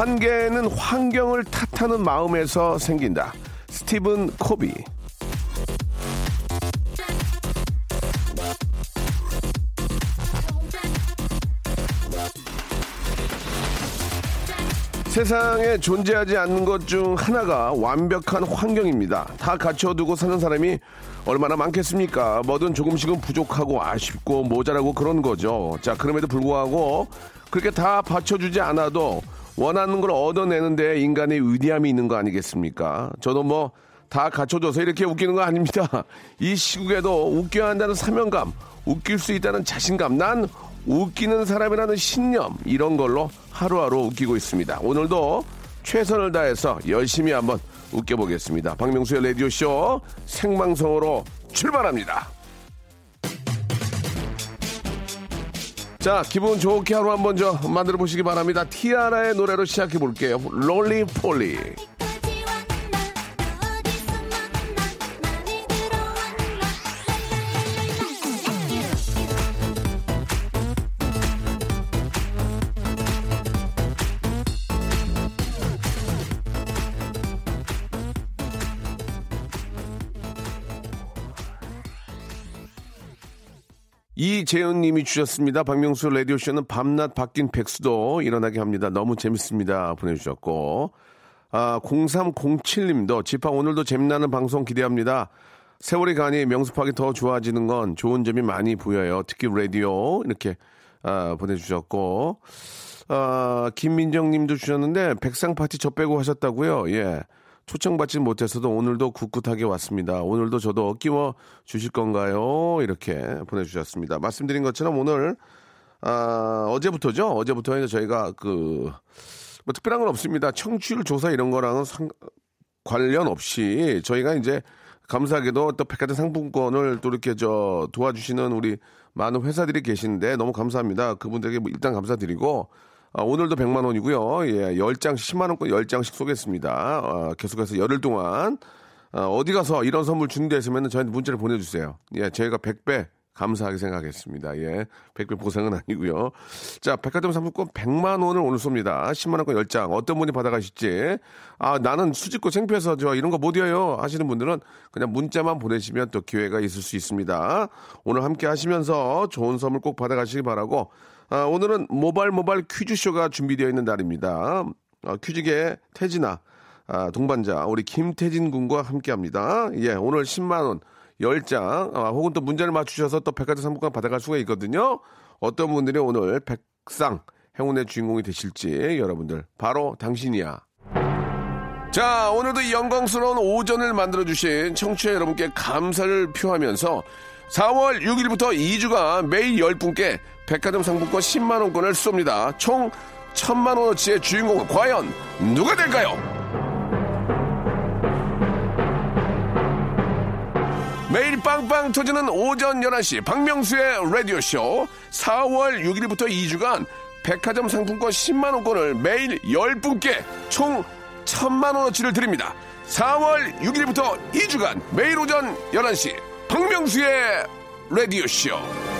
한계는 환경을 탓하는 마음에서 생긴다 스티븐 코비 세상에 존재하지 않는 것 중 하나가 완벽한 환경입니다. 다 갖춰두고 사는 사람이 얼마나 많겠습니까? 뭐든 조금씩은 부족하고 아쉽고 모자라고 그런 거죠. 자, 그럼에도 불구하고 그렇게 다 받쳐주지 않아도 원하는 걸 얻어내는데 인간의 위대함이 있는 거 아니겠습니까? 저도 뭐 다 갖춰줘서 이렇게 웃기는 거 아닙니다. 이 시국에도 웃겨야 한다는 사명감, 웃길 수 있다는 자신감, 난 웃기는 사람이라는 신념 이런 걸로 하루하루 웃기고 있습니다. 오늘도 최선을 다해서 열심히 한번 웃겨보겠습니다. 박명수의 라디오 쇼 생방송으로 출발합니다. 자, 기분 좋게 하루 한번 저 만들어 보시기 바랍니다. 티아라의 노래로 시작해 볼게요. 롤리 폴리. 이재은 님이 주셨습니다. 박명수 라디오쇼는 밤낮 바뀐 백수도 일어나게 합니다. 너무 재밌습니다. 보내주셨고. 아, 0307 님도 집합 오늘도 재미나는 방송 기대합니다. 세월이 가니 명수파기 더 좋아지는 건 좋은 점이 많이 보여요. 특히 라디오 이렇게 아, 보내주셨고. 아, 김민정 님도 주셨는데 백상 파티 저 빼고 하셨다고요. 예. 초청받지 못해서도 오늘도 굳굳하게 왔습니다. 오늘도 저도 끼워 주실 건가요? 이렇게 보내주셨습니다. 말씀드린 것처럼 오늘 아, 어제부터죠. 어제부터 저희가 그 뭐 특별한 건 없습니다. 청취율 조사 이런 거랑은 상, 관련 없이 저희가 이제 감사하게도 또 백화점 상품권을 또 이렇게 저 도와주시는 우리 많은 회사들이 계시는데 너무 감사합니다. 그분들에게 뭐 일단 감사드리고 아, 오늘도 100만 원이고요. 예, 10장씩 10만 원권 10장씩 쏘겠습니다. 아, 계속해서 열흘 동안 아, 어디 가서 이런 선물 준대 했으면 저희한테 문자를 보내주세요. 예, 저희가 100배 감사하게 생각하겠습니다. 예, 100배 보상은 아니고요. 자, 백화점 상품권 100만 원을 오늘 쏩니다. 10만 원권 10장. 어떤 분이 받아가실지. 아, 나는 수집고 창피해서 저 이런 거 못 이어요 하시는 분들은 그냥 문자만 보내시면 또 기회가 있을 수 있습니다. 오늘 함께 하시면서 좋은 선물 꼭 받아가시기 바라고 아, 오늘은 모발 모발 퀴즈쇼가 준비되어 있는 날입니다. 아, 퀴즈계 태진아, 아, 동반자, 우리 김태진 군과 함께 합니다. 예, 오늘 10만 원, 10장, 아, 혹은 또 문제를 맞추셔서 또 백화점 상품권 받아갈 수가 있거든요. 어떤 분들이 오늘 백상, 행운의 주인공이 되실지 여러분들, 바로 당신이야. 자, 오늘도 이 영광스러운 오전을 만들어주신 청취자 여러분께 감사를 표하면서 4월 6일부터 2주간 매일 10분께 백화점 상품권 10만원권을 쏩니다. 총 1000만원어치의 주인공은 과연 누가 될까요? 매일 빵빵 터지는 오전 11시 박명수의 라디오쇼 4월 6일부터 2주간 백화점 상품권 10만원권을 매일 10분께 총 1000만원어치를 드립니다. 4월 6일부터 2주간 매일 오전 11시 박명수의 라디오쇼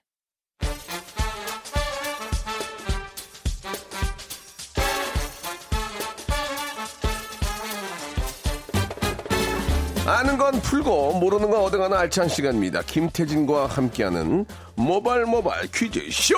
아는 건 풀고 모르는 건 얻어가는 알찬 시간입니다. 김태진과 함께하는 모발 모발 퀴즈 쇼.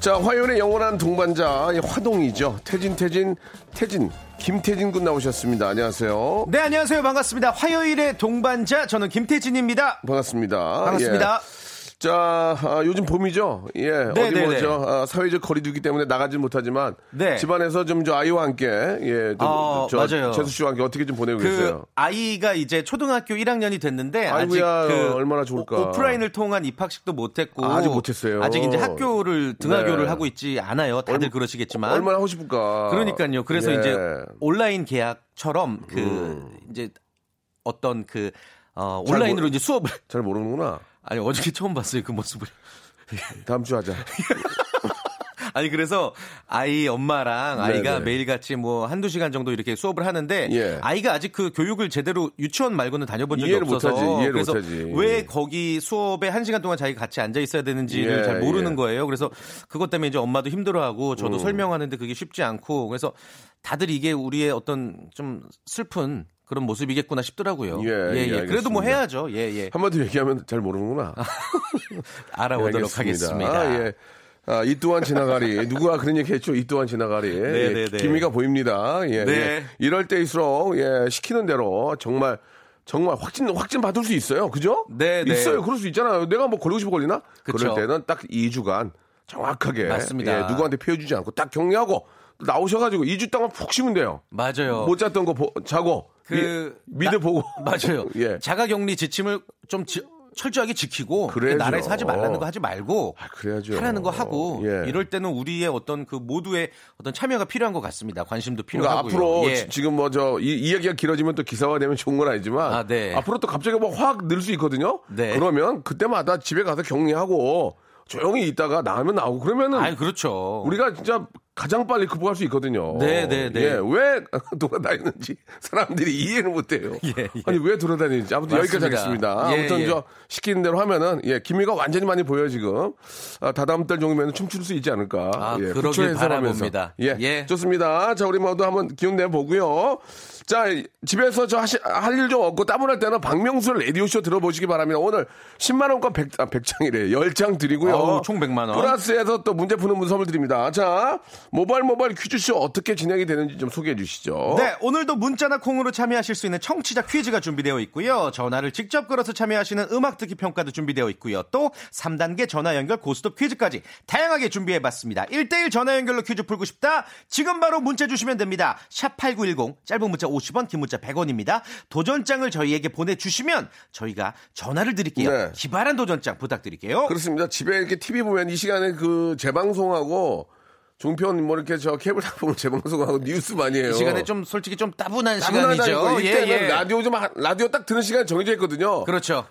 자, 화요일의 영원한 동반자, 이 화동이죠. 태진, 태진, 태진, 김태진 군 나오셨습니다. 안녕하세요. 네, 안녕하세요. 반갑습니다. 화요일의 동반자, 저는 김태진입니다. 반갑습니다. 반갑습니다. 예. 자, 아, 요즘 봄이죠. 예. 어디 네, 뭐죠. 아, 사회적 거리두기 때문에 나가진 못하지만 네. 집안에서 좀 저 아이와 함께 예, 좀 어, 저, 맞아요. 재수 씨와 함께 어떻게 좀 보내고 그 계세요? 아이가 이제 초등학교 1학년이 됐는데 아직 아이고야, 그 얼마나 좋을까. 오- 오프라인을 통한 입학식도 못 했고 아직 못 했어요. 아직 이제 학교를 등하교를 네. 하고 있지 않아요. 다들 그러시겠지만 얼마나 하고 싶을까? 그러니까요. 그래서 예. 이제 온라인 계약처럼 그 음. 이제 어떤 그 어, 온라인으로 모- 이제 수업을 잘 모르는구나. 아니 어저께 처음 봤어요 그 모습을. 다음 주 하자. 아니 그래서 아이 엄마랑 아이가 네네. 매일같이 뭐 한두 시간 정도 이렇게 수업을 하는데 예. 아이가 아직 그 교육을 제대로 유치원 말고는 다녀본 적이 없어서 못하지, 이해를 그래서 못하지. 왜 거기 수업에 한 시간 동안 자기가 같이 앉아 있어야 되는지를 예, 잘 모르는 예. 거예요. 그래서 그것 때문에 이제 엄마도 힘들어하고 음. 저도 설명하는데 그게 쉽지 않고 그래서 다들 이게 우리의 어떤 좀 슬픈 그런 모습이겠구나 싶더라고요. 예, 예, 그래도 뭐. 해야죠. 예, 예. 한마디 얘기하면 잘 모르는구나. 알아보도록 예. 하겠습니다. 아, 예. 아, 이 또한 지나가리. 누가 그런 얘기 했죠? 이 또한 지나가리. 네, 예, 네, 네. 기미가 보입니다. 예, 네. 예. 이럴 때일수록, 예, 시키는 대로 정말, 정말 확진, 확진 받을 수 있어요. 그죠? 네, 네. 있어요. 그럴 수 있잖아요. 내가 뭐 걸리고 싶어 걸리나? 그 그쵸. 럴 때는 딱 2주간 정확하게. 맞습니다. 예, 누구한테 피해 주지 않고 딱 격리하고 나오셔가지고 2주 동안 푹 쉬면 돼요. 맞아요. 못 잤던 거 보- 자고. 그 미, 나- 보고. 맞아요. 예. 자가격리 지침을 좀 지- 철저하게 지키고 그래야죠. 나라에서 하지 말라는 거 하지 말고 아, 그래야죠. 하라는 거 하고 예. 이럴 때는 우리의 어떤 그 모두의 어떤 참여가 필요한 것 같습니다. 관심도 그러니까 필요하고요. 앞으로 예. 지- 지금 뭐저 이야기가 길어지면 또 기사화되면 좋은 건 아니지만 아, 네. 앞으로 또 갑자기 뭐 확 늘 수 있거든요. 네. 그러면 그때마다 집에 가서 격리하고 조용히 있다가 나오면 나오고 그러면은 아이 그렇죠. 우리가 진짜 가장 빨리 극복할 수 있거든요. 네, 네, 네. 예, 왜 돌아다니는지 사람들이 이해를 못해요. 예, 예. 아니 왜 돌아다니는지 아무튼 여기까지 맞습니다. 하겠습니다. 예, 아무튼 예. 저 시키는 대로 하면은 예 기미가 완전히 많이 보여 요 지금. 아, 다다음 달 정도면 춤출 수 있지 않을까. 아, 예, 그러길. 바라봅니다. 예, 예. 좋습니다. 자 우리 모두 한번 기운 내 보고요. 자 집에서 저할일 좀 없고 따분할 때는 박명수 라디오 쇼 들어보시기 바랍니다. 오늘 10만 원권 100, 아, 100장이래 10장 드리고요. 아우, 총 100만 원. 플러스에서 또 문제 푸는 문 선물 드립니다. 자 모바일 모바일 퀴즈쇼 어떻게 진행이 되는지 좀 소개해 주시죠. 네, 오늘도 문자나 콩으로 참여하실 수 있는 청취자 퀴즈가 준비되어 있고요. 전화를 직접 걸어서 참여하시는 음악 듣기 평가도 준비되어 있고요. 또 3단계 전화 연결 고스톱 퀴즈까지 다양하게 준비해 봤습니다. 1대1 전화 연결로 퀴즈 풀고 싶다? 지금 바로 문자 주시면 됩니다. 샵8910 짧은 문자 50 원, 긴 문자 100원입니다. 도전장을 저희에게 보내 주시면 저희가 전화를 드릴게요. 네. 기발한 도전장 부탁드릴게요. 그렇습니다. 집에 이렇게 TV 보면 이 시간에 그 재방송하고 종편 뭐 이렇게 저 케이블 다 보면 재방송하고 뉴스 많이 해요. 이 시간에 좀 솔직히 좀 따분한. 시간이죠. 이때는 라디오 좀 하- 라디오 딱 듣는 시간 이 정해져 있거든요. 그렇죠.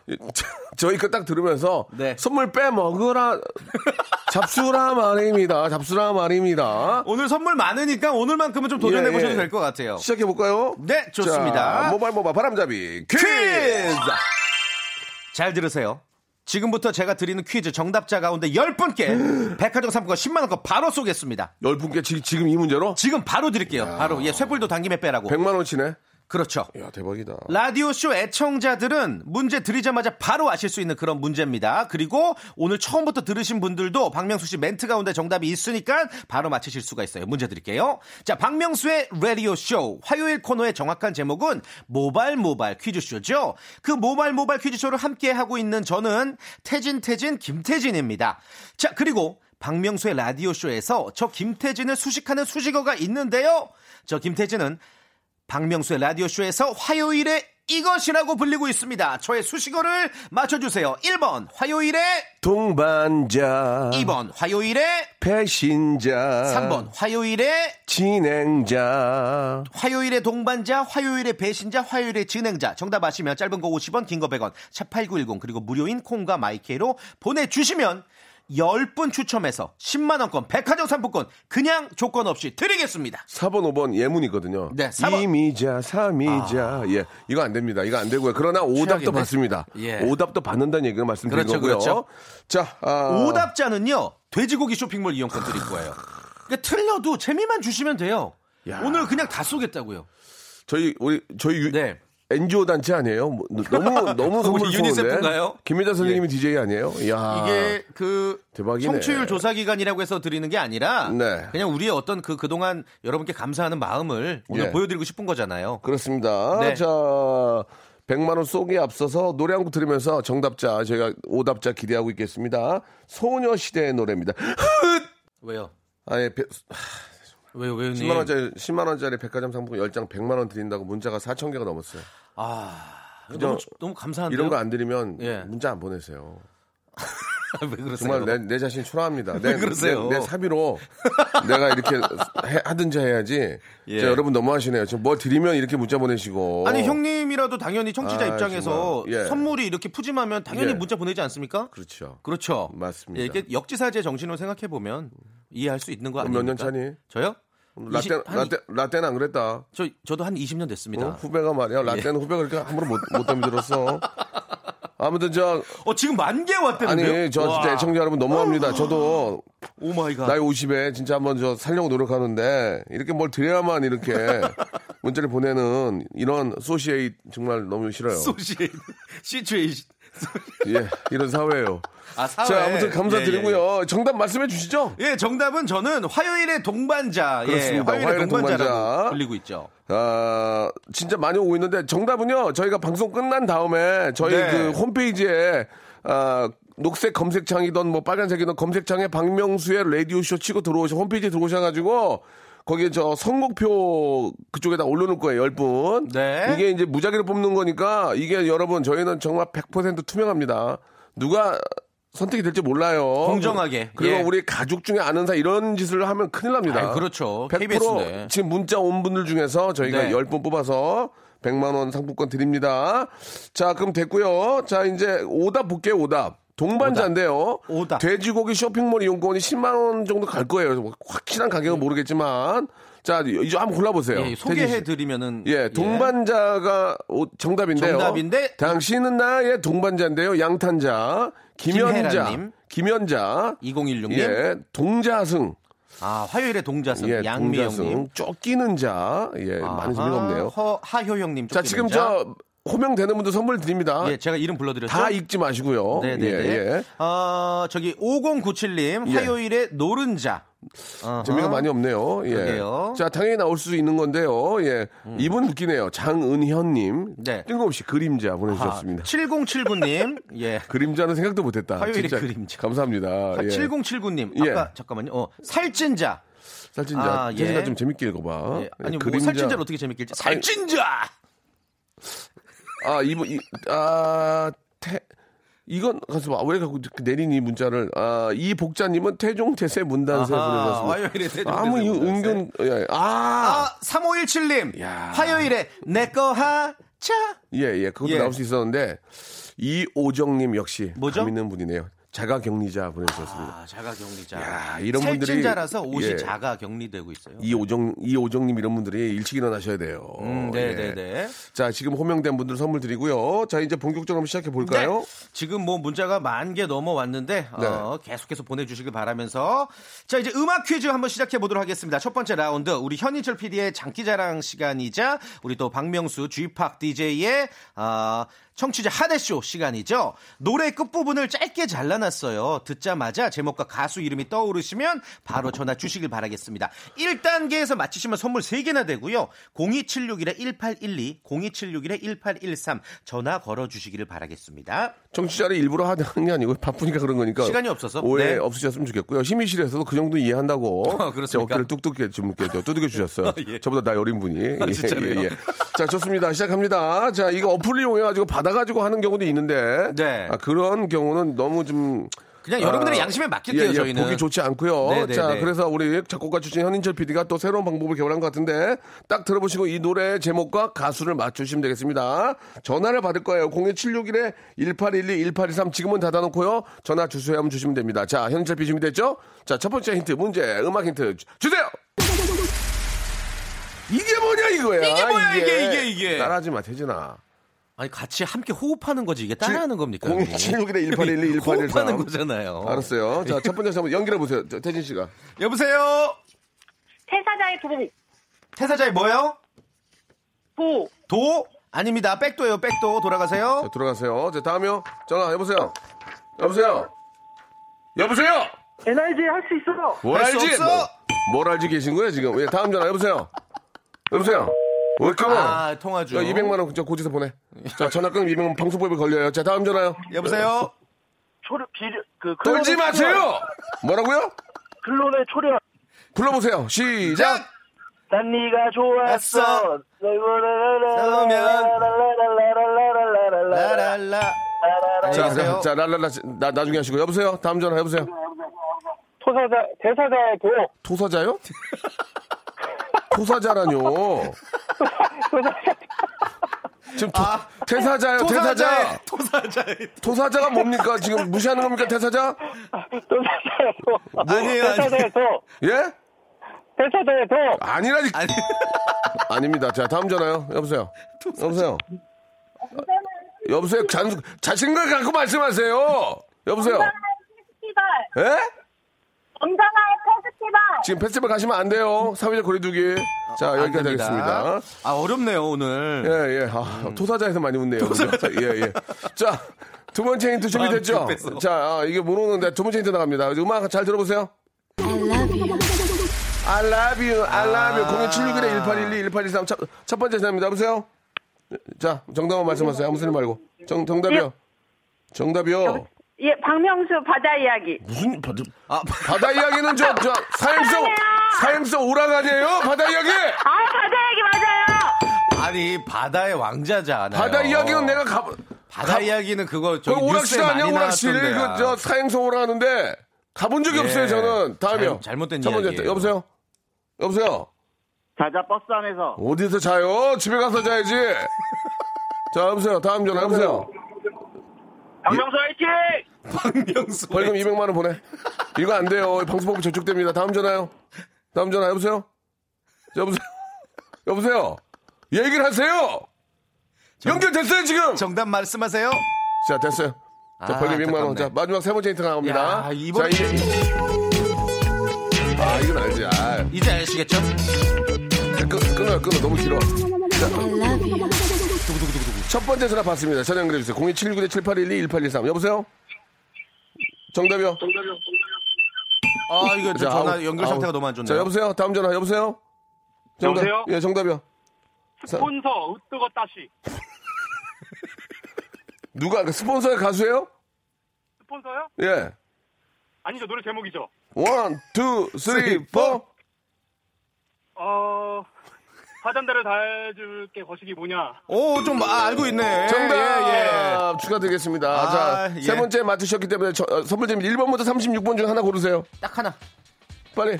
저희 거 딱 들으면서 네. 선물 빼 먹으라 잡수라 말입니다. 잡수라 말입니다. 오늘 선물 많으니까 오늘만큼은 좀 도전해 예, 보셔도 예. 될것 같아요. 시작해 볼까요? 네, 좋습니다. 모바일 모바일 바람잡이 퀴즈. 퀴즈! 잘 들으세요. 지금부터 제가 드리는 퀴즈 정답자 가운데 10분께 백화점 상품권 10만원권 바로 쏘겠습니다. 열 분께 지- 지금 이 문제로 지금 바로 드릴게요. 바로. 예, 쇠불도 당김에 빼라고. 100만 원치네. 그렇죠. 야 대박이다. 라디오쇼 애청자들은 문제 드리자마자 바로 아실 수 있는 그런 문제입니다. 그리고 오늘 처음부터 들으신 분들도 박명수 씨 멘트 가운데 정답이 있으니까 바로 맞히실 수가 있어요. 문제 드릴게요. 자, 박명수의 라디오쇼 화요일 코너의 정확한 제목은 모발 모발 퀴즈쇼죠. 그 모발 모발 퀴즈쇼를 함께 하고 있는 저는 태진 태진 김태진입니다. 자, 그리고 박명수의 라디오쇼에서 저 김태진을 수식하는 수식어가 있는데요. 저 김태진은 박명수의 라디오쇼에서 화요일에 이것이라고 불리고 있습니다. 저의 수식어를 맞춰주세요. 1번 화요일에 동반자 2번 화요일에 배신자 3번 화요일에 진행자 화요일에 동반자, 화요일에 배신자, 화요일에 진행자. 정답 아시면 짧은 거 50원, 긴 거 100원, 샵8910 그리고 무료인 콩과 마이케이로 보내주시면 10분 추첨해서 10만원권 백화점 상품권 그냥 조건 없이 드리겠습니다. 4번 5번 예문이거든요. 네, 4번. 이미자 삼이자 예 이거 안 됩니다. 이거 안 되고요. 그러나 오답도 최악인데? 받습니다. 예. 오답도 받는다는 얘기를 말씀드린 그렇죠, 거고요. 그렇죠. 자 아, 오답자는요, 돼지고기 쇼핑몰 이용권 드릴 거예요. 그러니까 틀려도 재미만 주시면 돼요. 야. 오늘 그냥 다 쏘겠다고요. 저희 우리 저희 유- 네. NGO 단체 아니에요? 뭐, 너무 너무 선물. 유니세프인가요? 김혜자 선생님이 DJ 아니에요? 이야. 이게 그 대박이네. 청취율 조사 기간이라고 해서 드리는 게 아니라 네. 그냥 우리의 어떤 그 그동안 여러분께 감사하는 마음을 오늘 예. 보여드리고 싶은 거잖아요. 그렇습니다. 네. 자, 100만 원 쏘기에 앞서서 노래 한 곡 들으면서 정답자 저희가 오답자 기대하고 있겠습니다. 소녀시대의 노래입니다. 왜요? 아예 배- 왜요, 왜요, 10만 원짜리 10만 원짜리 백화점 상품 10장 100만 원 드린다고 문자가 4천 개가 넘었어요. 아, 그죠? 너무, 너무 감사한데요. 이런 거 안 드리면 예. 문자 안 보내세요. 왜 그러세요? 정말 내, 내 자신 초라합니다. 내, 왜 그러세요? 내, 내 사비로 내가 이렇게 해- 하든지 해야지. 예. 자, 여러분 너무하시네요. 지금 뭐 드리면 이렇게 문자 보내시고. 아니 형님이라도 당연히 청취자 아, 입장에서. 예. 선물이 이렇게 푸짐하면 당연히 예. 문자 보내지 않습니까? 그렇죠. 그렇죠. 맞습니다. 예, 이게 역지사지의 정신으로 생각해 보면 이해할 수 있는 거 아닙니까? 몇 년 차니? 저요? 라떼, 라떼, 라떼는 안 그랬다. 저 저도 한 20년 됐습니다. 어? 후배가 말이야. 라떼는 후배가 그렇게 함부로 못, 못 담들었어. 아무튼 저, 어 지금 만 개 왔다는데요? 아니, 저 진짜 애청자 여러분 너무합니다. 저도 oh my god. 나이 50에 진짜 한번 저 살려고 노력하는데 이렇게 뭘 드려야만 이렇게 문자를 보내는 이런 society 정말 너무 싫어요. 소시 situation. 예, 이런 사회예요. 아, 사회. 자, 아무튼 감사드리고요. 예, 예. 정답 말씀해 주시죠. 예, 정답은 저는 화요일의 동반자. 그렇습니다. 예, 화요일의, 화요일의 동반자라고 동반자. 불리고 있죠. 아, 진짜 많이 오고 있는데 정답은요. 저희가 방송 끝난 다음에 저희 네. 그 홈페이지에 아, 녹색 검색창이던 뭐 빨간색이던 검색창에 박명수의 라디오 쇼 치고 들어오셔 홈페이지에 들어오셔 가지고 거기에 저 선곡표 그쪽에다 올려놓을 거예요, 열 분. 네. 이게 이제 무작위로 뽑는 거니까 이게 여러분 저희는 정말 100% 투명합니다. 누가 선택이 될지 몰라요. 공정하게. 그리고 예. 우리 가족 중에 아는 사이 이런 짓을 하면 큰일 납니다. 아이, 그렇죠. 100% KBS인데. 지금 문자 온 분들 중에서 저희가 네. 10분 뽑아서 100만 원 상품권 드립니다. 자, 그럼 됐고요. 자, 이제 오답 볼게요. 오답. 동반자인데요. 오답. 돼지고기 쇼핑몰 이용권이 10만 원 정도 갈 거예요. 뭐 확실한 가격은 모르겠지만 자, 이제 한번 골라 보세요. 예, 소개해 드리면은 예, 동반자가 오- 정답인데요. 정답인데 당신은 나의 동반자인데요. 양탄자, 김혜란님. 김연자, 2016님. 예, 동자승, 아, 화요일의 동자승 예, 양미영 님. 동자승, 쫓기는 자, 예, 많은 재미가 없네요. 허, 하효영 님. 자, 지금 저 호명되는 분들 선물 드립니다. 예, 제가 이름 불러 드렸죠. 다 읽지 마시고요. 네, 네, 예, 네. 예. 어, 저기 5097님 예. 화요일의 노른자. 어허. 재미가 많이 없네요. 예. 그러게요. 음. 자, 당연히 나올 수 있는 건데요. 예. 이분 웃기네요. 장은현님. 네. 뜬금없이 그림자 아, 보내주셨습니다. 7079님. 예. 그림자는 생각도 못했다. 화요일의 진짜 그림자. 감사합니다. 예. 7079님. 예. 아까 잠깐만요. 어, 살찐자. 살찐자. 아, 예. 좀 재밌게 읽어봐. 예. 아니 예, 뭐 살찐자를 어떻게 재밌게 읽지? 살찐자. 아, 이분, 이, 아, 태, 이건, 가서 봐. 왜 자꾸 내린 이 문자를. 아, 이 복자님은 태종 태세 문단세 보내셨습니다. 화요일에 태종 아무 태세 이. 은근, 예. 아, 아, 3517님. 야. 화요일에 내꺼 하차. 예, 예. 그것도 예. 나올 수 있었는데, 이오정님 역시. 뭐죠? 감 있는 분이네요. 자가 격리자 보내주셨습니다. 아, 자가 격리자. 야, 이런 분들이- 살찐자라서 옷이 예. 자가 격리되고 있어요. 이 오정, 이 오정님 이런 분들이 일찍 일어나셔야 돼요. 음, 네, 예. 네, 네. 자, 지금 호명된 분들 선물 드리고요. 자, 이제 본격적으로 시작해 볼까요? 네. 지금 뭐 문자가 만 개 넘어왔는데 어, 계속해서 보내주시길 바라면서 자 이제 음악 퀴즈 한번 시작해 보도록 하겠습니다. 첫 번째 라운드 우리 현희철 PD의 장기자랑 시간이자 우리 또 박명수 G팍 DJ의 아, 청취자 하대쇼 시간이죠. 노래 끝부분을 짧게 잘라놨어요. 듣자마자 제목과 가수 이름이 떠오르시면 바로 전화 주시길 바라겠습니다. 1단계에서 맞히시면 선물 3개나 되고요. 02761-1812, 02761-1813 전화 걸어주시기를 바라겠습니다. 정치자를 일부러 하는 게 아니고 바쁘니까 그런 거니까 시간이 없어서? 오해 네. 없으셨으면 좋겠고요. 심의실에서도 그 정도 이해한다고 어? 제 어깨를 뚝뚝 좀 이렇게 두들겨 주셨어요. 예. 저보다 나 어린 분이. 예, 진짜로요? 자 좋습니다. 시작합니다. 자 이거 어플을 이용해 가지고 받아 가지고 하는 경우도 있는데 네. 아, 그런 경우는 너무 좀 그냥 여러분들의 아, 양심에 맡길게요, 예, 예, 저희는. 보기 좋지 않고요. 네, 네, 자, 네. 그래서 우리 작곡가 출신 현인철 PD가 또 새로운 방법을 개발한 것 같은데 딱 들어보시고 이 노래 제목과 가수를 맞추시면 되겠습니다. 전화를 받을 거예요. 02761에 1812, 1823 지금은 닫아놓고요. 전화 주소에 한번 주시면 됩니다. 자, 현인철 PD 준비됐죠? 자, 첫 번째 힌트 문제 음악 힌트 주- 주세요. 이게 뭐냐 이거야. 이게 뭐야, 이게, 이게, 이게. 따라하지 마, 태진아. 아니 같이 함께 호흡하는 거지 이게 따라하는 겁니까? 02761에 1812, 1813. 호흡하는 거잖아요. 알았어요. 자, 첫 번째 한번 연결해 보세요. 태진 씨가. 여보세요. 태사자의 도, 태사자의 뭐요? 도, 도 아닙니다. 백도예요. 백도 돌아가세요. 자, 들어가세요. 자, 다음이요. 전화 여보세요. 여보세요. 여보세요. NRG 할 수 있어. 뭘 할수 알지? 없어. 뭐, 뭘 알지 계신 거예요 지금? 예, 다음 전화 여보세요. 여보세요. 왜 끊어? 아, 통화 중. 야, 200만 원저 고지서 보내. 자, 전화 끊으면 200만 원 방송법에 걸려요. 자, 다음 전화요. 여보세요. 초려 비려 그 떨지 마세요. 뭐라고요? 클론의 초련. 불러보세요. 시작. 자, 난 네가 좋았어. 라랄라. 안녕히 자. 자, 자, 랄랄라, 나, 나중에 하시고. 여보세요? 다음 전화 여보세요? 토사자 대사자의 도. 토사자요? 토사자라뇨. 지금 토, 태사자요, 태사자. 토사자의 토사자의 토사자가 뭡니까? 지금 무시하는 겁니까, 태사자? 토사자의 도. 아니에요, 도. 예? 도. 아니라니. 아니 아닙니다. 자, 다음 전화요. 여보세요? 여보세요? 여보세요? 잔, 자신감 갖고 말씀하세요. 여보세요? 예? 엄정화의 페스티벌. 지금 페스티벌 가시면 안 돼요. 사회적 거리두기. 자, 여기까지 안 됩니다. 하겠습니다. 아 어렵네요 오늘. 예, 예. 아, 토사자에서 많이 웃네요. 그죠? 예, 예. 자, 두 번째 힌트 준비됐죠? 자, 아, 이게 모르는데 두 번째 힌트 나갑니다. 음악 잘 들어보세요. I love you, I love you. 02761에 1812, 1823. 첫, 첫 번째 전화입니다. 여보세요? 자, 정답만 말씀하세요. 아무 소리 말고. 정, 정답이요. 정답이요. 예, 박명수 바다 이야기. 무슨, 바다, 아 바다 이야기는 저, 저, 사행성, 사행성 오락 아니에요? 바다 이야기! 아, 바다 이야기 맞아요. 아니 바다의 왕자잖아요. 바다 이야기는 내가 가, 바다 이야기는 그거 그 저기 오락실 뉴스에 아니야 오락실. 그저 사행성 오락 하는데 가본 적이 예. 없어요 저는 다음이요 잘- 잘못된 이야기예요. 여보세요 여보세요 자자 버스 안에서. 어디서 자요 집에 가서 자야지 자 여보세요 다음 전화 여보세요 박명수 화이팅! 박명수. 벌금 200만 원 보내 이거 안 돼요 방송법이 저촉됩니다 다음 전화요 다음 전화 여보세요 여보세요 여보세요 얘기를 하세요 연결됐어요 지금 정답 말씀하세요. 자 됐어요 자 아, 벌금 200만 원. 자 마지막 세 번째 힌트 나옵니다 야, 이번- 자 이게 아 이건 알지 아. 이제 아시겠죠? 끊, 끊어요, 끊어. 너무 길어. 자, 첫 번째 전화 받습니다. 전화 연결해 주세요. 02769-7812-1813. 여보세요? 정답이요? 아 이거 저 자, 전화 아우, 연결 상태가 아우. 너무 안 좋네요. 자, 여보세요? 다음 전화, 여보세요? 정답. 여보세요? 예, 정답이요. 사- 스폰서 으뜨거 따시. 누가, 그 스폰서의 가수예요? 스폰서요? 예. 아니죠 노래 제목이죠. 원, 투, 쓰리, 포. 어 화잔대를 다해줄게 거시기 뭐냐? 오 좀 아, 알고 있네. 정답! 예, 예. 축하드리겠습니다. 아, 자, 예. 세 번째 맞추셨기 때문에 저, 어, 선물 드립니다. 1번부터 36번 중에 하나 고르세요. 딱 하나. 빨리.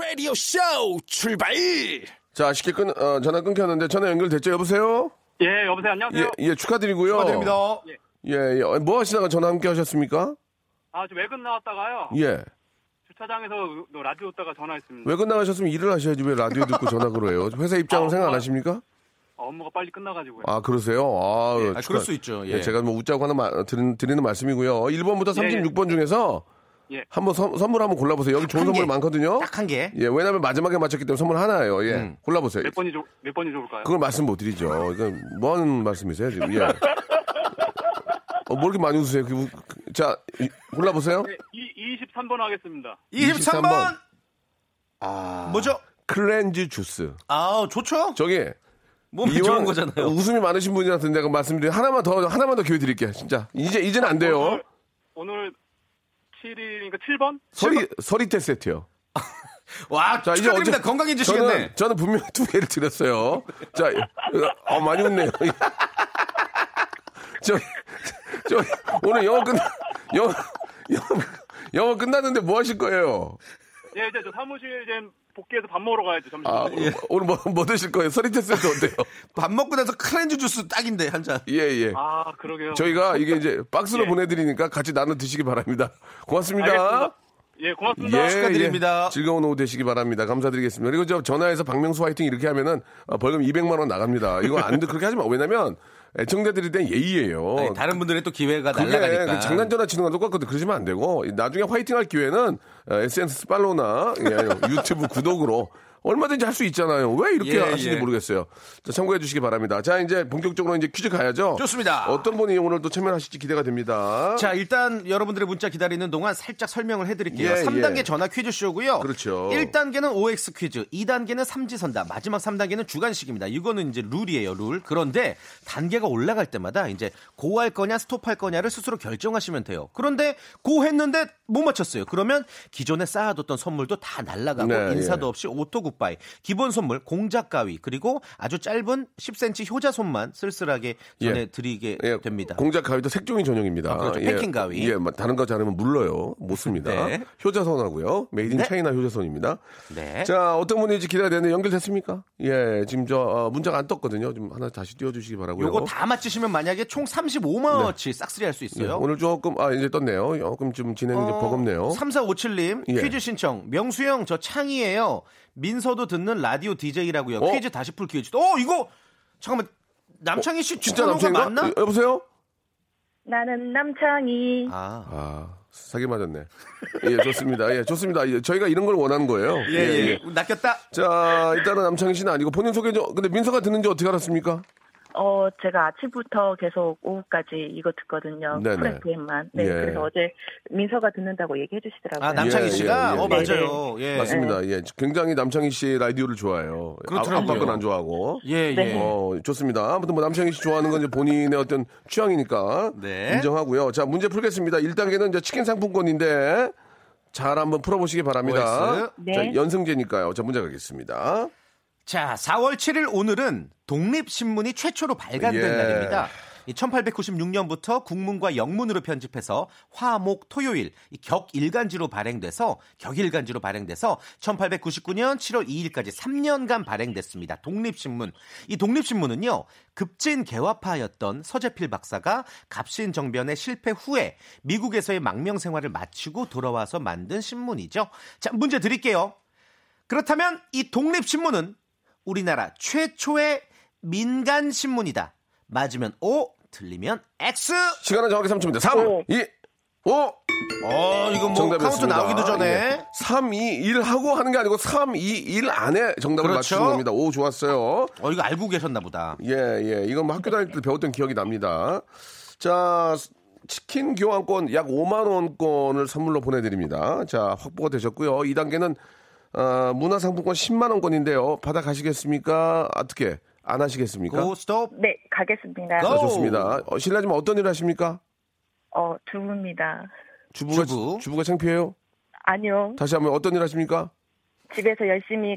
라디오 쇼 출발 자, 쉽게 끊, 어, 전화 끊겼는데 전화 연결됐죠? 여보세요? 예 여보세요 안녕하세요. 예, 예, 축하드리고요. 축하드립니다. 예, 예. 어, 뭐 하시다가 전화 함께 하셨습니까? 아 저 외근 나왔다가요. 예. 주차장에서 너 라디오 듣다가 전화했습니다. 왜 끝나가셨으면 일을 하셔야지 왜 라디오 듣고 전화 걸어요? 회사 입장은 아, 생각 안. 하십니까? 어, 업무가 빨리 끝나가지고요. 아, 그러세요? 아, 아, 그럴 수 있죠. 예. 예, 제가 뭐 웃자고 하는 말, 드리는, 드리는 말씀이고요. 1번부터 예, 예. 36번 중에서 예. 한번 선- 선물 한번 골라보세요. 여기 좋은 한 선물 개. 많거든요. 딱 한 개. 예, 왜냐면 마지막에 맞췄기 때문에 선물 하나예요. 예. 음. 골라보세요. 몇 번이 좋, 몇 번이 좋을까요? 그걸 말씀 못 드리죠. 이건 뭐 하는 말씀이세요, 지금? 예. 어, 뭐 이렇게 많이 웃으세요? 그, 그, 자, 이- 골라보세요. 네, 이 23번 하겠습니다. 23번. 23번. 뭐죠? 클렌즈 주스. 아 좋죠. 저기, 몸이 좋은 거잖아요. 웃음이 많으신 분이라서 내가 말씀드린 하나만 더 하나만 더 기회 드릴게요. 진짜 이제 이제는 안 돼요. 오늘, 오늘 7일이니까 7번? 서리 서리태 세트요. 와 자 이제 축하드립니다. 어제- 건강해지시겠네. 저는, 저는 분명히 두 개를 드렸어요. 자, 어, 많이 웃네요. 저, 저 오늘 영어 끝 영어 영어, 영어 끝났는데 뭐 하실 거예요? 예, 이제 저 사무실 이제 복귀해서 밥 먹으러 가야죠, 점심. 아, 오늘 뭐, 뭐 드실 거예요? 서리태 세트 어때요? 밥 먹고 나서 크렌즈 주스 딱인데 한 잔. 예, 예. 아, 그러게요. 저희가 이게 이제 박스로 예. 보내드리니까 같이 나눠 드시기 바랍니다. 고맙습니다. 알겠습니다. 예, 고맙습니다. 축하드립니다. 예. 즐거운 오후 되시기 바랍니다. 감사드리겠습니다. 그리고 저 전화해서 박명수 화이팅 이렇게 하면은 어, 벌금 200만 원 나갑니다. 이거 안 돼. 그렇게 하지 마. 왜냐면 애청자들이 된 예의예요. 아니, 다른 분들의 또 기회가 날라가니까. 그 장난 전화 치는 건 똑같거든. 그러시면 안 되고 나중에 화이팅 할 기회는 어, SNS 팔로우나 예, 유튜브 구독으로 얼마든지 할 수 있잖아요. 왜 이렇게 예, 하시는지 예. 모르겠어요. 자, 참고해 주시기 바랍니다. 자, 이제 본격적으로 이제 퀴즈 가야죠. 좋습니다. 어떤 분이 오늘 또 참여하실지 기대가 됩니다. 자, 일단 여러분들의 문자 기다리는 동안 살짝 설명을 해 드릴게요. 예, 3단계 예. 전화 퀴즈쇼고요. 그렇죠. 1단계는 OX 퀴즈, 2단계는 삼지선다, 마지막 3단계는 주관식입니다. 이거는 이제 룰이에요, 룰. 그런데 단계가 올라갈 때마다 이제 고할 거냐 스톱할 거냐를 스스로 결정하시면 돼요. 그런데 고 했는데 못 맞췄어요. 그러면 기존에 쌓아뒀던 선물도 다 날라가고 네, 인사도 예. 없이 auto goodbye, 기본 선물 공작 가위, 그리고 아주 짧은 10cm 효자 손만 쓸쓸하게 예. 전해드리게 예, 됩니다. 공작 가위도 색종이 전용입니다. 아, 그렇죠. 예, 핑킹 가위. 예, 뭐 다른 거 자르면 물러요. 못 씁니다. 네. 효자손하고요. made in 네. China 효자손입니다. 네. 자, 어떤 분인지 기대가 되는데 연결됐습니까? 예, 지금 저 어, 문자가 안 떴거든요. 좀 하나 다시 띄워주시기 바라고요. 요거 다 맞히시면 만약에 총 35만 원어치 싹쓸이 할수 예, 있어요. 오늘 조금 아 이제 떴네요. 조금 좀 진행이 좀 버겁네요. 3457님 예. 퀴즈 신청. 명수형 저 창이에요. 민서도 듣는 라디오 DJ라고요. 어? 퀴즈 다시 풀 퀴즈. 어 이거 잠깐만 남창희 씨 진짜 진짜 남친인가? 맞나? 여- 여보세요? 나는 남창희. 아. 아, 사기 맞았네. 예, 좋습니다. 예, 좋습니다. 예, 저희가 이런 걸 원하는 거예요. 예, 예. 낚였다. 자, 일단은 남창희 씨는 아니고 본인 소개 좀, 근데 민서가 듣는지 어떻게 알았습니까? 어, 제가 아침부터 계속 오후까지 이거 듣거든요. FM만. 네, 예. 그래서 어제 민서가 듣는다고 얘기해 주시더라고요. 아 남창희 예, 씨가 예, 예. 어 맞아요. 예. 맞습니다. 예, 굉장히 남창희 씨 라디오를 좋아해요. 그렇더라고요. 아빠 건 안 좋아하고. 예, 예. 네. 어, 좋습니다. 아무튼 뭐 남창희 씨 좋아하는 건 이제 본인의 어떤 취향이니까 네. 인정하고요. 자, 문제 풀겠습니다. 1단계는 이제 치킨 상품권인데 잘 한번 풀어보시기 바랍니다. OX. 네. 자, 연승제니까요. 자, 문제 가겠습니다. 자, 4월 7일 오늘은 독립신문이 최초로 발간된 예. 날입니다. 1896년부터 국문과 영문으로 편집해서 화목 토요일 이 격일간지로 발행돼서 격일간지로 발행돼서 1899년 7월 2일까지 3년간 발행됐습니다. 독립신문. 이 독립신문은요. 급진 개화파였던 서재필 박사가 갑신 정변의 실패 후에 미국에서의 망명 생활을 마치고 돌아와서 만든 신문이죠. 자, 문제 드릴게요. 그렇다면 이 독립신문은 우리나라 최초의 민간 신문이다. 맞으면 O, 틀리면 X. 시간은 정확히 3초입니다. 3, 오. 2, 5. 어, 이거 뭐 정답이었습니다. 카운트 나오기도 전에. 예. 3, 2, 1 하고 하는 게 아니고 3, 2, 1 안에 정답을 그렇죠. 맞추는 겁니다. 오, 좋았어요. 어, 이거 알고 계셨나 보다. 예, 예. 이건 뭐 학교 다닐 때 배웠던 기억이 납니다. 자, 치킨 교환권 약 5만 원권을 선물로 보내드립니다. 자, 확보가 되셨고요. 2단계는 어, 문화상품권 10만 원권인데요. 받아 가시겠습니까? 어떻게 안 하시겠습니까? 고 스톱. 네, 가겠습니다. 고! 자, 좋습니다. 어, 실례지만 어떤 일 하십니까? 어, 두부입니다. 주부가 주부. 주부가 창피해요? 아니요. 다시 한번 어떤 일 하십니까? 집에서 열심히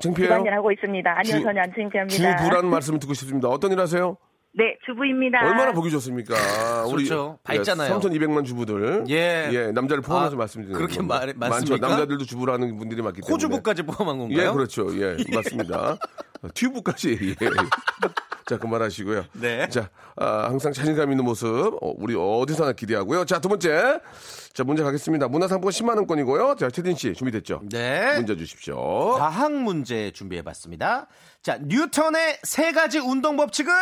창피해요? 집안일 하고 있습니다. 아니요, 주- 전혀 안 창피합니다. 주부라는 말씀을 듣고 싶습니다. 어떤 일 하세요? 네, 주부입니다. 얼마나 보기 좋습니까? 그렇죠. 밝잖아요. 3,200만 주부들. 예. 남자를 포함해서 아, 말씀드리는 그렇게 겁니다. 말- 많죠. 많습니까? 남자들도 주부라는 분들이 많기 때문에. 호주부까지 포함한 건가요? 예, 그렇죠. 예, 맞습니다. 튜브까지. 예. 자, 그만하시고요. 네. 자, 아, 항상 자신감 있는 모습, 어, 우리 어디서나 기대하고요. 자, 두 번째. 자, 문제 가겠습니다. 문화상품권 10만원권이고요. 자, 최딘 씨, 준비됐죠? 네. 문제 주십시오. 과학 문제 준비해봤습니다. 자, 뉴턴의 세 가지 운동 법칙은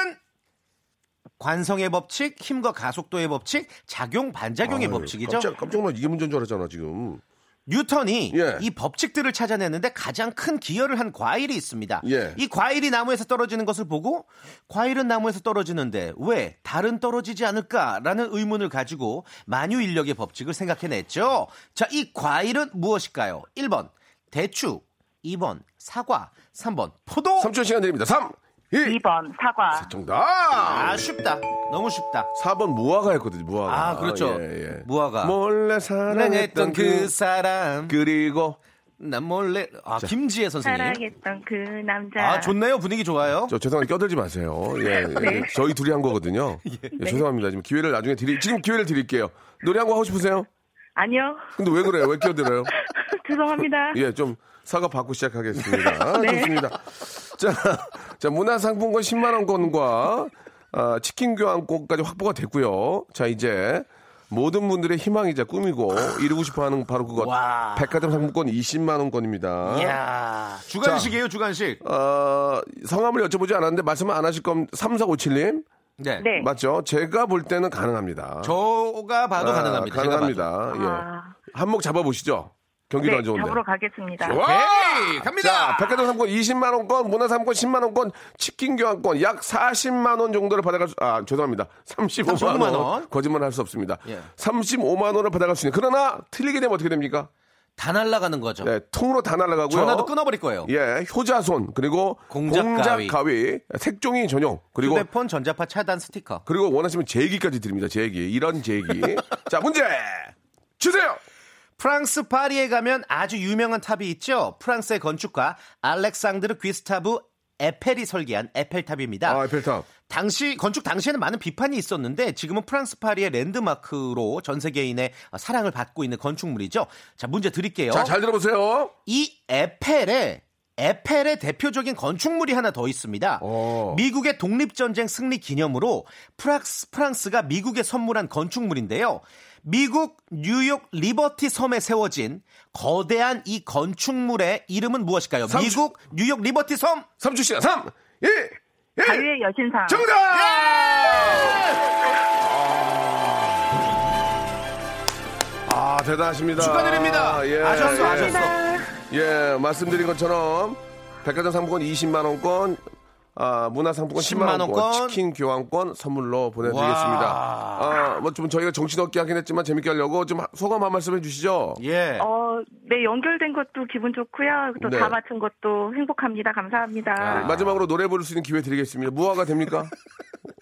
관성의 법칙, 힘과 가속도의 법칙, 작용 반작용의 아유, 법칙이죠. 깜짝, 깜짝 놀라 이게 문제인 줄 알았잖아, 지금. 뉴턴이 예. 이 법칙들을 찾아내는데 가장 큰 기여를 한 과일이 있습니다. 예. 이 과일이 나무에서 떨어지는 것을 보고 과일은 나무에서 떨어지는데 왜 달은 떨어지지 않을까라는 의문을 가지고 만유 인력의 법칙을 생각해냈죠. 자, 이 과일은 무엇일까요? 1번 대추, 2번 사과, 3번 포도. 3초 시간 드립니다. 3, 2, 2번 사과. 정답! 아, 쉽다. 너무 쉽다. 4번 무화과였거든요, 무화과. 아, 그렇죠. 예, 예. 무화과. 몰래 사랑했던 그 그, 사람. 그리고 난 몰래 아, 김지혜 선생님. 사랑했던 그 남자. 아, 좋네요. 분위기 좋아요. 저 죄송한데 껴들지 마세요. 예, 예. 저희 둘이 한 거거든요. 예, 죄송합니다. 지금 기회를 나중에 드리 지금 기회를 드릴게요. 노래 한곡 하고 싶으세요? 아니요. 근데 왜 그래요? 왜 끼어들어요? 죄송합니다. 예, 좀 사과 받고 시작하겠습니다. 좋습니다. 자, 자 문화상품권 10만 원권과 아, 치킨 교환권까지 확보가 됐고요. 자, 이제 모든 분들의 희망이자 꿈이고 이루고 싶어하는 바로 그것 와. 백화점 상품권 20만 원권입니다. 이야, 주간식이에요, 주간식. 어, 성함을 여쭤보지 않았는데 말씀을 안 하실 겁 3457님 네. 네. 맞죠? 제가 볼 때는 가능합니다. 저가 봐도 아, 가능합니다. 제가 봐도. 가능합니다. 예. 아. 한몫 잡아보시죠. 경기도 네, 안 좋은데. 잡으러 가겠습니다. 와! 오케이, 갑니다. 자, 백화점 상권 20만 원권, 문화 상권 10만 원권, 치킨 교환권 약 40만 원 정도를 받아갈 수, 아, 죄송합니다. 35만, 35만 원. 원. 거짓말 할 수 없습니다. 예. 35만 원을 받아갈 수 있는. 그러나 틀리게 되면 어떻게 됩니까? 다 날아가는 거죠. 네, 통으로 다 날아가고요. 전화도 끊어버릴 거예요. 예, 효자손 그리고 공작 공작, 가위. 가위. 색종이 전용 그리고 휴대폰 전자파 차단 스티커. 그리고 원하시면 제기까지 드립니다. 제기 이런 제기. 자 문제 주세요. 프랑스 파리에 가면 아주 유명한 탑이 있죠. 프랑스의 건축가 알렉상드르 귀스타브 에펠이 설계한 에펠탑입니다. 아 에펠탑. 당시 건축 당시에는 많은 비판이 있었는데 지금은 프랑스 파리의 랜드마크로 전 세계인의 사랑을 받고 있는 건축물이죠. 자 문제 드릴게요. 자 잘 들어보세요. 이 에펠에 에펠의 대표적인 건축물이 하나 더 있습니다. 어. 미국의 독립전쟁 승리 기념으로 프랑스, 프랑스가 미국에 선물한 건축물인데요. 미국 뉴욕 리버티 섬에 세워진 거대한 이 건축물의 이름은 무엇일까요? 삼- 미국 뉴욕 리버티 섬 3초 시간 3 2 1 자유의 여신상. 정답. 아 대단하십니다. 축하드립니다. 예, 아셨어, 예. 아셨어. 예, 말씀드린 것처럼 백화점 상품권 20만 원권, 아, 문화상품권 10만, 10만 원권, 원권. 치킨 교환권 선물로 보내드리겠습니다. 아, 뭐 좀 저희가 정신 없게 하긴 했지만 재밌게 하려고 좀 소감 한 말씀 해주시죠. 예. 어, 네, 연결된 것도 기분 좋고요. 또 네. 다 맞춘 것도 행복합니다. 감사합니다. 아. 마지막으로 노래 부를 수 있는 기회 드리겠습니다. 뭐가 됩니까?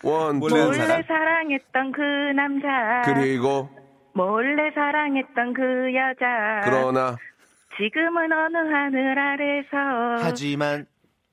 one, 몰래 two, 몰래 사랑? 사랑했던 그 남자. 그리고 몰래 사랑했던 그 여자. 그러나 지금은 어느 하늘 아래서 하지만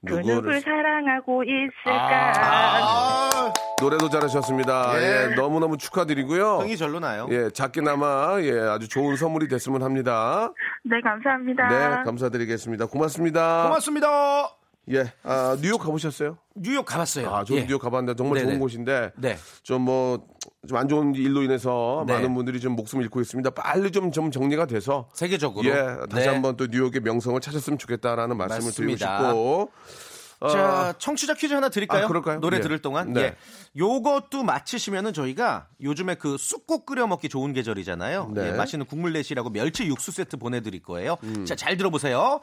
그 누굴 누구를 사랑하고 있을까. 아, 노래도 잘하셨습니다. 예. 예, 너무너무 축하드리고요. 흥이 절로 나요. 예, 작게나마 예, 아주 좋은 선물이 됐으면 합니다. 네, 감사합니다. 네, 감사드리겠습니다. 고맙습니다. 고맙습니다. 예, 아, 뉴욕 가보셨어요? 뉴욕 가봤어요. 아, 저도 예. 뉴욕 가봤는데 정말 네네. 좋은 곳인데 네. 좀 뭐 좀 안 좋은 일로 인해서 네. 많은 분들이 좀 목숨을 잃고 있습니다. 빨리 좀, 좀 정리가 돼서 세계적으로. 예, 다시 네. 한번 또 뉴욕의 명성을 찾았으면 좋겠다라는 말씀을 맞습니다. 드리고 싶고 어, 자, 청취자 퀴즈 하나 드릴까요? 아, 그럴까요? 노래 예. 들을 동안. 네. 예. 요것도 맞히시면은 저희가 요즘에 그 쑥국 끓여 먹기 좋은 계절이잖아요. 네. 음. 예, 맛있는 국물 내시라고 멸치 육수 세트 보내 드릴 거예요. 자, 잘 들어 보세요.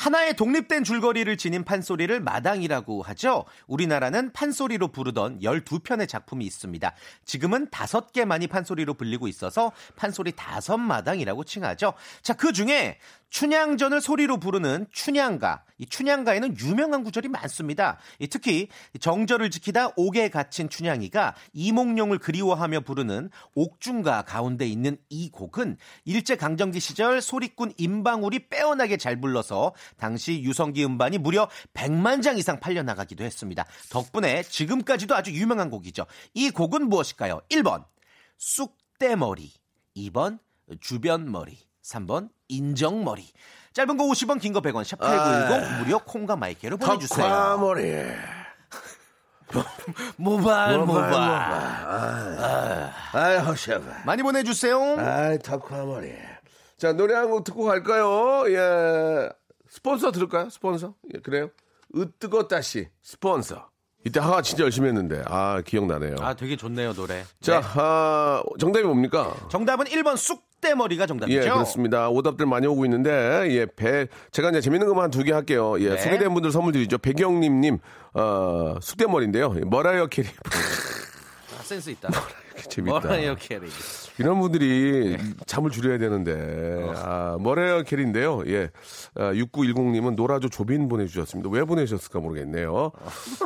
하나의 독립된 줄거리를 지닌 판소리를 마당이라고 하죠. 우리나라는 판소리로 부르던 12편의 작품이 있습니다. 지금은 5개만이 판소리로 불리고 있어서 판소리 다섯 마당이라고 칭하죠. 자, 그 중에 춘향전을 소리로 부르는 춘향가. 이 춘향가에는 유명한 구절이 많습니다. 이 특히 정절을 지키다 옥에 갇힌 춘향이가 이몽룡을 그리워하며 부르는 옥중가 가운데 있는 이 곡은 일제 강점기 시절 소리꾼 임방울이 빼어나게 잘 불러서 당시 유성기 음반이 무려 100만 장 이상 팔려 나가기도 했습니다. 덕분에 지금까지도 아주 유명한 곡이죠. 이 곡은 무엇일까요? 1번 쑥대머리, 2번 주변머리, 3번 인정머리. 짧은 거 50원, 긴 거 100원, 샵 8910 무료 콩과 마이크로 보내 주세요. 턱화머리. 모발, 모발. 아이, 허셔. 많이 보내 주세요. 아이, 턱화머리. 자, 노래 한 곡 듣고 갈까요? 예. 스폰서 들을까요? 스폰서? 예, 그래요? 으뜨거 따 시 스폰서. 이때 하가 진짜 열심히 했는데, 아, 기억나네요. 아, 되게 좋네요, 노래. 자, 네. 아, 정답이 뭡니까? 정답은 1번 쑥 대머리가 정답이죠. 예, 그렇습니다. 오답들 많이 오고 있는데, 예, 배, 제가 이제 재밌는 것만 한 두 개 할게요. 예, 네. 소개된 분들 선물 드리죠. 백영림님, 어, 쑥대머리인데요. 머라이어 캐리. 아, 센스 있다. 재밌다. 머라이어 캐리. 이런 분들이 네. 잠을 줄여야 되는데, 아, 머라이어 캐리인데요. 예, 아, 6910님은 노라조 조빈 보내주셨습니다. 왜 보내셨을까 모르겠네요.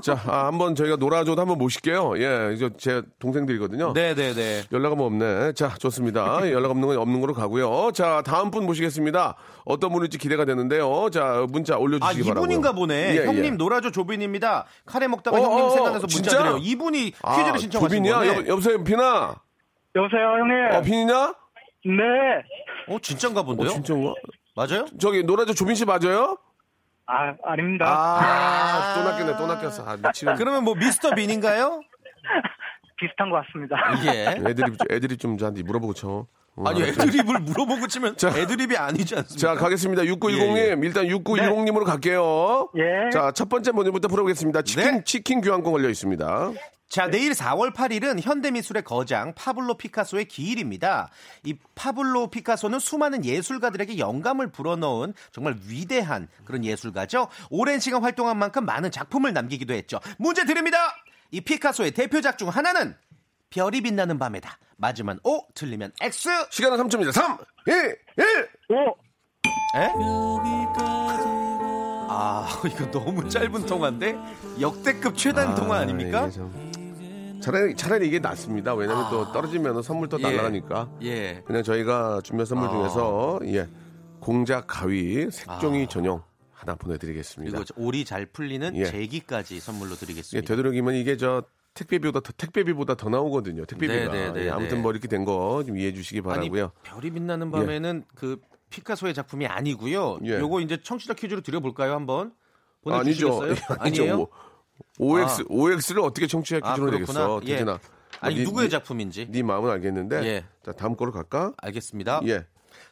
자, 아, 한번 저희가 노라조도 한번 모실게요. 예, 이제 제 동생들이거든요. 네네네. 연락 한번 없네. 자, 좋습니다. 연락 없는 건 없는 거로 가고요. 자, 다음 분 모시겠습니다. 어떤 분일지 기대가 되는데요. 자, 문자 아, 올려주시기 바라고요. 이분인가 보네. 예, 형님 예. 노라조 조빈입니다. 카레 먹다가 어, 형님 어, 생각나서 문자 진짜? 드려요. 이분이 아, 퀴즈를 신청하신 조빈이야? 거네. 여, 여보세요, 빈아? 여보세요, 형님. 어, 빈이냐? 네. 어, 진짠가 본데요? 어, 진짜인가? 맞아요? 저기, 노라조 조빈 씨 맞아요? 아, 아닙니다. 아, 또 낚였네, 또 낚였어. 아, 미치겠네. 그러면 뭐 미스터 빈인가요? 비슷한 것 같습니다. 예. 애들이, 애들이 좀 저한테 물어보고 쳐. 아니 애드립을 물어보고 치면 자. 애드립이 아니지 않습니까? 자, 가겠습니다. 6910님. 예, 예. 일단 6910님으로 갈게요. 예. 자, 첫 번째 문제부터 풀어보겠습니다. 치킨, 네. 치킨 교환권 걸려 있습니다. 자, 내일 4월 8일은 현대미술의 거장 파블로 피카소의 기일입니다. 이 파블로 피카소는 수많은 예술가들에게 영감을 불어넣은 정말 위대한 그런 예술가죠. 오랜 시간 활동한 만큼 많은 작품을 남기기도 했죠. 문제 드립니다. 이 피카소의 대표작 중 하나는 별이 빛나는 밤에다. 맞으면 O, 틀리면 X. 시간은 3초입니다. 3, 2, 1. 오, 에? 아, 이거 너무 짧은 통화인데 역대급 최단 통화 아닙니까? 차라리, 차라리 이게 낫습니다. 왜냐면 또 떨어지면 선물 또 아. 예. 날아가니까. 예. 그냥 저희가 준비한 선물 아. 중에서, 예. 공작 가위 색종이 아. 전용 하나 보내드리겠습니다. 그리고 오리 잘 풀리는 예. 제기까지 선물로 예, 드리겠습니다. 되도록이면 이게 저 택배비보다 더, 택배비보다 더 나오거든요. 택배비가. 네, 네, 네, 예, 아무튼 네. 뭐 이렇게 된 거 좀 이해해 주시기 바라고요. 아니, 별이 빛나는 밤에는 그 피카소의 작품이 아니고요. 예. 요거 이제 청취자 퀴즈로 드려볼까요 한번? 아니죠. 보내주시겠어요? 아니죠. 아니에요? 뭐, OX, 아. OX를 어떻게 청취할 아, 기준으로 그렇구나. 되겠어. 예. 아니 네, 누구의 네, 작품인지 네 마음은 알겠는데. 예. 자, 다음 거로 갈까? 알겠습니다. 예.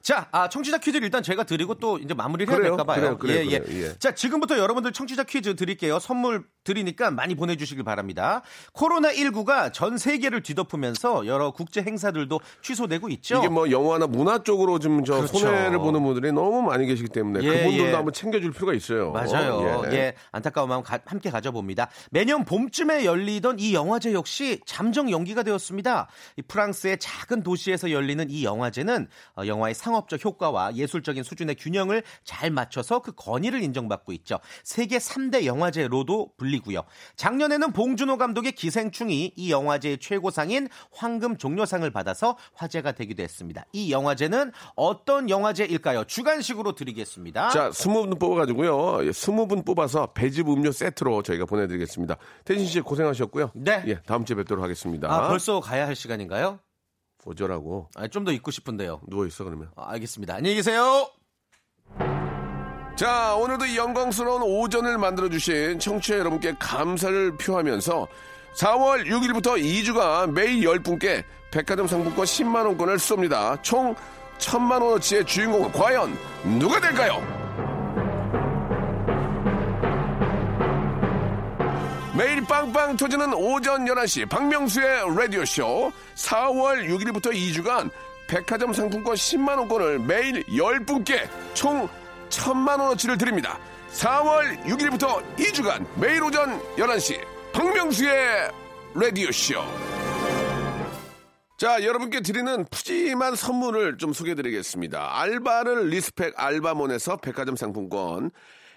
자, 아, 청취자 퀴즈를 일단 제가 드리고 또 이제 마무리를 해야 될까 봐요. 그래요, 그래요, 예, 예. 그래요, 예. 자, 지금부터 여러분들 청취자 퀴즈 드릴게요. 선물 드리니까 많이 보내 주시길 바랍니다. 코로나 19가 전 세계를 뒤덮으면서 여러 국제 행사들도 취소되고 있죠. 이게 뭐 영화나 문화 쪽으로 좀저 그렇죠. 손해를 보는 분들이 너무 많이 계시기 때문에 예, 그분들도 예. 한번 챙겨 줄 필요가 있어요. 맞아요. 예. 예. 안타까운 마음 가- 함께 가져봅니다. 매년 봄쯤에 열리던 이 영화제 역시 잠정 연기가 되었습니다. 이 프랑스의 작은 도시에서 열리는 이 영화제는 어, 영화의 상 업적 효과와 예술적인 수준의 균형을 잘 맞춰서 그 권위를 인정받고 있죠. 세계 3대 영화제로도 불리고요. 작년에는 봉준호 감독의 기생충이 이 영화제의 최고상인 황금 종려상을 받아서 화제가 되기도 했습니다. 이 영화제는 어떤 영화제일까요? 주간식으로 드리겠습니다. 자, 20분 뽑아가지고요. 예, 20분 뽑아서 배즙 음료 세트로 저희가 보내드리겠습니다. 태진 씨 고생하셨고요. 네. 예, 다음 주에 뵙도록 하겠습니다. 아, 벌써 가야 할 시간인가요? 어쩌라고. 아, 좀 더 있고 싶은데요. 누워 있어, 그러면. 아, 알겠습니다. 안녕히 계세요. 자, 오늘도 이 영광스러운 오전을 만들어 주신 청취자 여러분께 감사를 표하면서 4월 6일부터 2주간 매일 10분께 백화점 상품권 10만 원권을 쏩니다. 총 1000만 원어치의 주인공은 과연 누가 될까요? 매일 빵빵 터지는 오전 11시 박명수의 라디오쇼 4월 6일부터 2주간 백화점 상품권 10만원권을 매일 10분께 총 1000만원어치를 드립니다. 4월 6일부터 2주간 매일 오전 11시 박명수의 라디오쇼 자, 여러분께 드리는 푸짐한 선물을 좀 소개해 드리겠습니다. 알바를 respect 알바몬에서 백화점 상품권,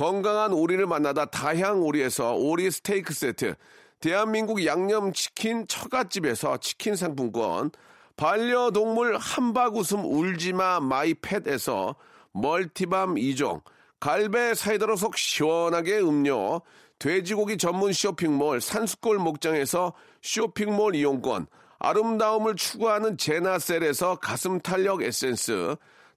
건강한 오리를 만나다 다향 오리에서 오리 스테이크 세트, 대한민국 양념치킨 처갓집에서 치킨 상품권, 반려동물 함박웃음 울지마 마이팻에서 multi balm 2종, 갈배 사이다로 속 시원하게 음료, 돼지고기 전문 쇼핑몰 산수골 목장에서 쇼핑몰 이용권, 아름다움을 추구하는 제나셀에서 가슴 탄력 에센스,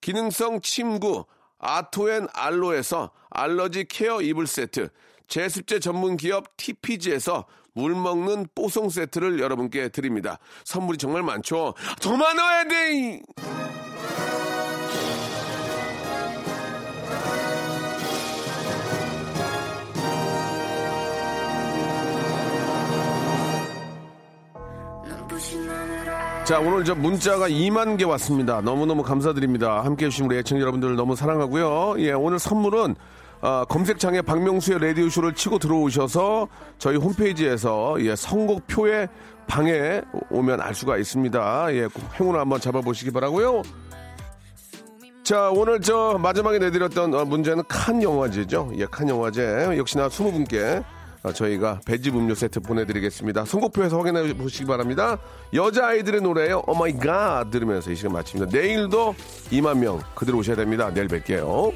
기능성 침구 아토앤 알로에서 알러지 care 이불 세트, 제습제 전문 기업 TPG에서 물 먹는 뽀송 세트를 여러분께 드립니다. 선물이 정말 많죠. 더 많아야 돼! 자, 오늘 저 문자가 2만 개 왔습니다. 너무너무 감사드립니다. 함께 해주신 우리 애청 여러분들 너무 사랑하고요. 예, 오늘 선물은 아, 검색창에 박명수의 라디오쇼를 치고 들어오셔서 저희 홈페이지에서 예, 선곡표에 방에 오면 알 수가 있습니다. 예, 꼭 행운을 한번 잡아보시기 바라고요. 자, 오늘 저 마지막에 내드렸던 어, 문제는 칸 영화제죠. 예, 칸 영화제. 역시나 20분께 어, 저희가 배즙 음료 세트 보내드리겠습니다. 선곡표에서 확인해 보시기 바랍니다. 여자아이들의 노래예요. Oh my god 들으면서 이 시간 마칩니다. 내일도 2만 명 그대로 오셔야 됩니다. 내일 뵐게요.